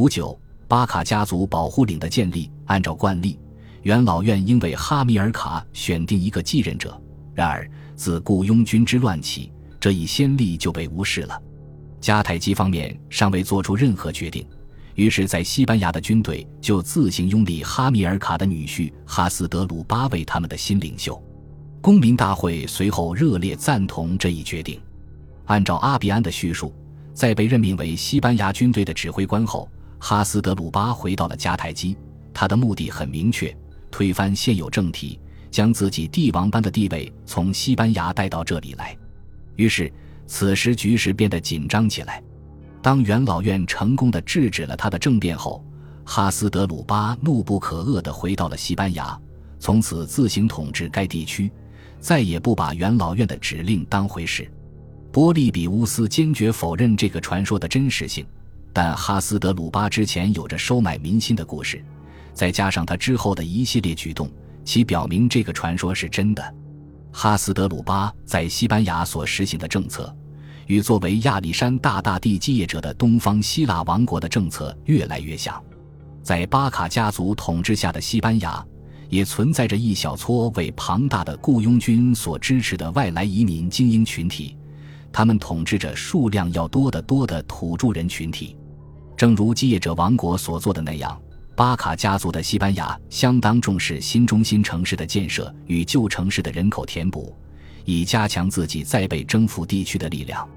五九巴卡家族保护领的建立，按照惯例，元老院应为哈米尔卡选定一个继任者。然而，自雇佣军之乱起，这一先例就被无视了。迦太基方面尚未做出任何决定，于是，在西班牙的军队就自行拥立哈米尔卡的女婿哈斯德鲁巴为他们的新领袖。公民大会随后热烈赞同这一决定。按照阿比安的叙述，在被任命为西班牙军队的指挥官后，哈斯德鲁巴回到了迦太基。他的目的很明确：推翻现有政体，将自己帝王般的地位从西班牙带到这里来。于是。此时局势变得紧张起来。当元老院成功的制止了他的政变后，哈斯德鲁巴怒不可遏地回到了西班牙，从此自行统治该地区，再也不把元老院的指令当回事。波利比乌斯坚决否认这个传说的真实性，但哈斯德鲁巴之前有着收买民心的故事，再加上他之后的一系列举动，其表明这个传说是真的。哈斯德鲁巴在西班牙所实行的政策。与作为亚历山大大帝继业者的东方希腊王国的政策越来越像，在巴卡家族统治下的西班牙，也存在着一小撮为庞大的雇佣军所支持的外来移民精英群体，他们统治着数量要多得多的土著人群体。正如继业者王国所做的那样，巴卡家族的西班牙相当重视新中心城市的建设与旧城市的人口填补，以加强自己在被征服地区的力量。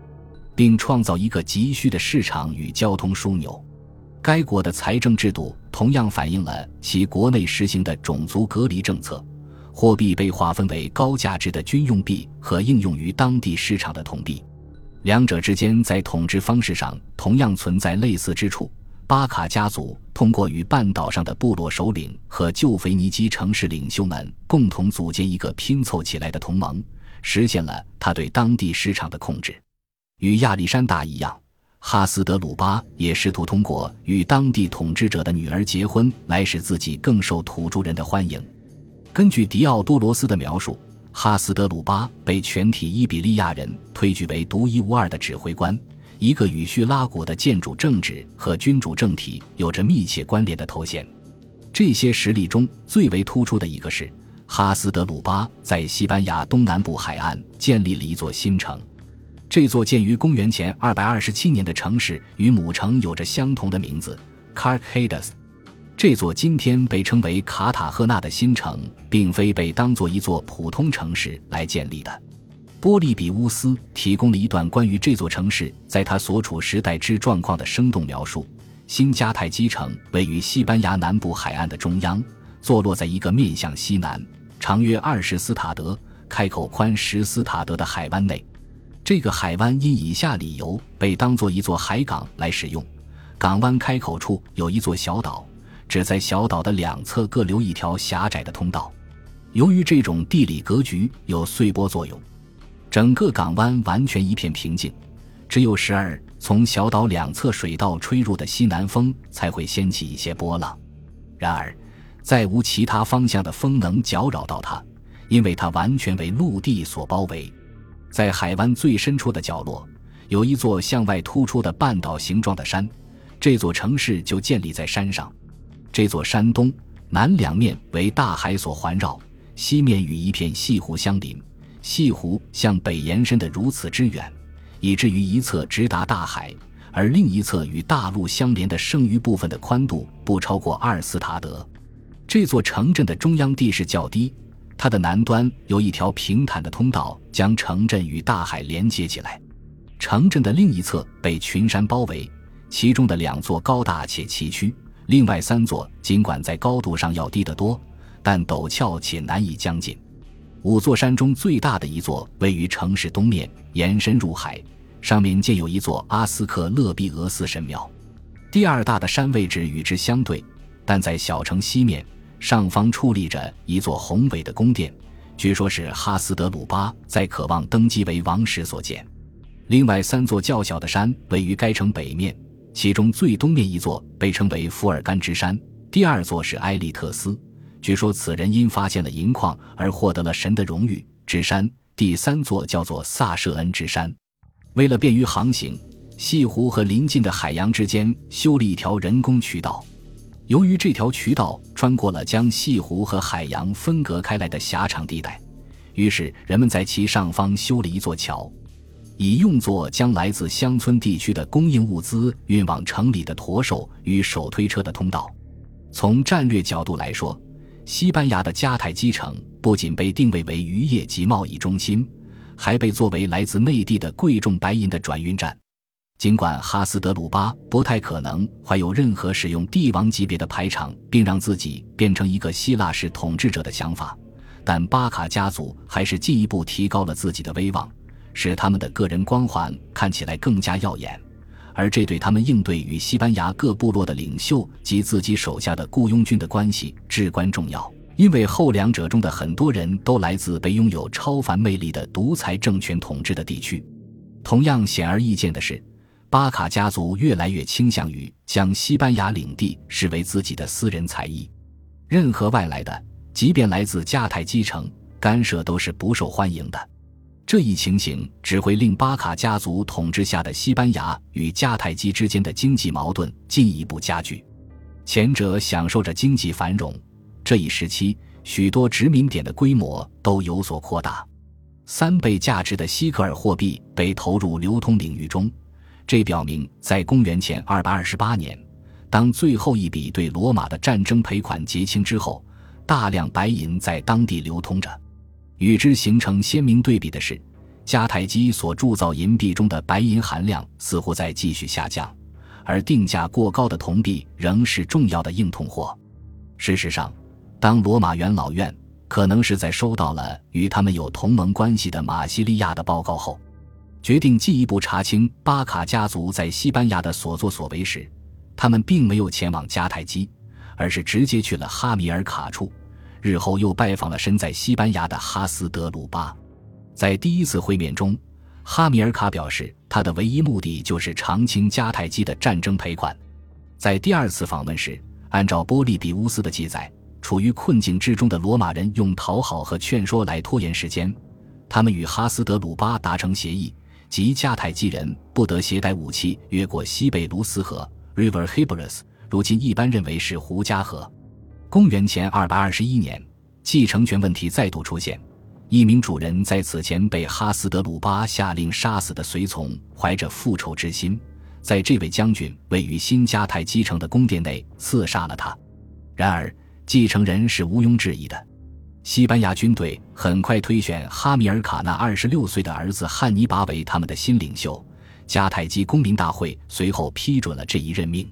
并创造一个急需的市场与交通枢纽。该国的财政制度同样反映了其国内实行的种族隔离政策。货币被划分为高价值的军用币和应用于当地市场的铜币，两者之间在统治方式上同样存在类似之处。巴卡家族通过与半岛上的部落首领和旧腓尼基城市领袖们共同组建一个拼凑起来的同盟，实现了他对当地市场的控制。与亚历山大一样，哈斯德鲁巴也试图通过与当地统治者的女儿结婚来使自己更受土著人的欢迎。根据迪奥多罗斯的描述，哈斯德鲁巴被全体伊比利亚人推举为独一无二的指挥官，一个与叙拉古的建主政治和君主政体有着密切关联的头衔。这些实例中最为突出的一个是，哈斯德鲁巴在西班牙东南部海岸建立了一座新城。这座建于公元前227年的城市与母城有着相同的名字 Carcadas。这座今天被称为卡塔赫纳的新城，并非被当作一座普通城市来建立的。波利比乌斯提供了一段关于这座城市在他所处时代之状况的生动描述：新加泰基城位于西班牙南部海岸的中央，坐落在一个面向西南、长约二十斯塔德、开口宽十斯塔德的海湾内。这个海湾因以下理由被当作一座海港来使用：港湾开口处有一座小岛，只在小岛的两侧各留一条狭窄的通道。由于这种地理格局有碎波作用，整个港湾完全一片平静，只有时而从小岛两侧水道吹入的西南风才会掀起一些波浪。然而，再无其他方向的风能搅扰到它，因为它完全为陆地所包围。在海湾最深处的角落，有一座向外突出的半岛形状的山，这座城市就建立在山上。这座山东南两面为大海所环绕，西面与一片西湖相邻。西湖向北延伸的如此之远，以至于一侧直达大海，而另一侧与大陆相连的剩余部分的宽度不超过二斯塔德。这座城镇的中央地势较低。它的南端有一条平坦的通道，将城镇与大海连接起来。城镇的另一侧被群山包围，其中的两座高大且崎岖，另外三座尽管在高度上要低得多，但陡峭且难以将近。五座山中最大的一座位于城市东面，延伸入海，上面建有一座阿斯克勒庇俄斯神庙。第二大的山位置与之相对，但在小城西面。上方矗立着一座宏伟的宫殿，据说是哈斯德鲁巴在渴望登基为王时所建。另外三座较小的山位于该城北面，其中最东面一座被称为福尔甘之山，第二座是埃利特斯，据说此人因发现了银矿而获得了神的荣誉之山。第三座叫做萨舍恩之山。为了便于航行，西湖和邻近的海洋之间修了一条人工渠道。由于这条渠道穿过了将西湖和海洋分隔开来的狭长地带，于是人们在其上方修了一座桥，以用作将来自乡村地区的供应物资运往城里的驼兽与手推车的通道。从战略角度来说，西班牙的迦太基城不仅被定位为渔业及贸易中心，还被作为来自内地的贵重白银的转运站。尽管哈斯德鲁巴不太可能怀有任何使用帝王级别的排场，并让自己变成一个希腊式统治者的想法，但巴卡家族还是进一步提高了自己的威望，使他们的个人光环看起来更加耀眼。而这对他们应对与西班牙各部落的领袖及自己手下的雇佣军的关系至关重要，因为后两者中的很多人都来自被拥有超凡魅力的独裁政权统治的地区。同样显而易见的是。巴卡家族越来越倾向于将西班牙领地视为自己的私人财艺，任何外来的，即便来自迦太基城干涉都是不受欢迎的。这一情形只会令巴卡家族统治下的西班牙与迦太基之间的经济矛盾进一步加剧。前者享受着经济繁荣，这一时期许多殖民点的规模都有所扩大，三倍价值的西克尔货币被投入流通领域中。这表明，在公元前二百二十八年，当最后一笔对罗马的战争赔款结清之后，大量白银在当地流通着。与之形成鲜明对比的是，迦太基所铸造银币中的白银含量似乎在继续下降，而定价过高的铜币仍是重要的硬通货。事实上，当罗马元老院可能是在收到了与他们有同盟关系的马西利亚的报告后。决定进一步查清巴卡家族在西班牙的所作所为时，他们并没有前往迦太基，而是直接去了哈米尔卡处。日后又拜访了身在西班牙的哈斯德鲁巴。在第一次会面中，哈米尔卡表示他的唯一目的就是偿清迦太基的战争赔款。在第二次访问时，按照波利比乌斯的记载，处于困境之中的罗马人用讨好和劝说来拖延时间。他们与哈斯德鲁巴达成协议。即迦太基人不得携带武器越过西贝卢斯河 （River Hebrus），如今一般认为是胡加河。公元前二百二十一年，继承权问题再度出现。一名主人在此前被哈斯德鲁巴下令杀死的随从，怀着复仇之心，在这位将军位于新迦太基城的宫殿内刺杀了他。然而，继承人是毋庸置疑的。西班牙军队很快推选哈米尔卡那二十六岁的儿子汉尼拔为他们的新领袖，迦太基公民大会随后批准了这一任命。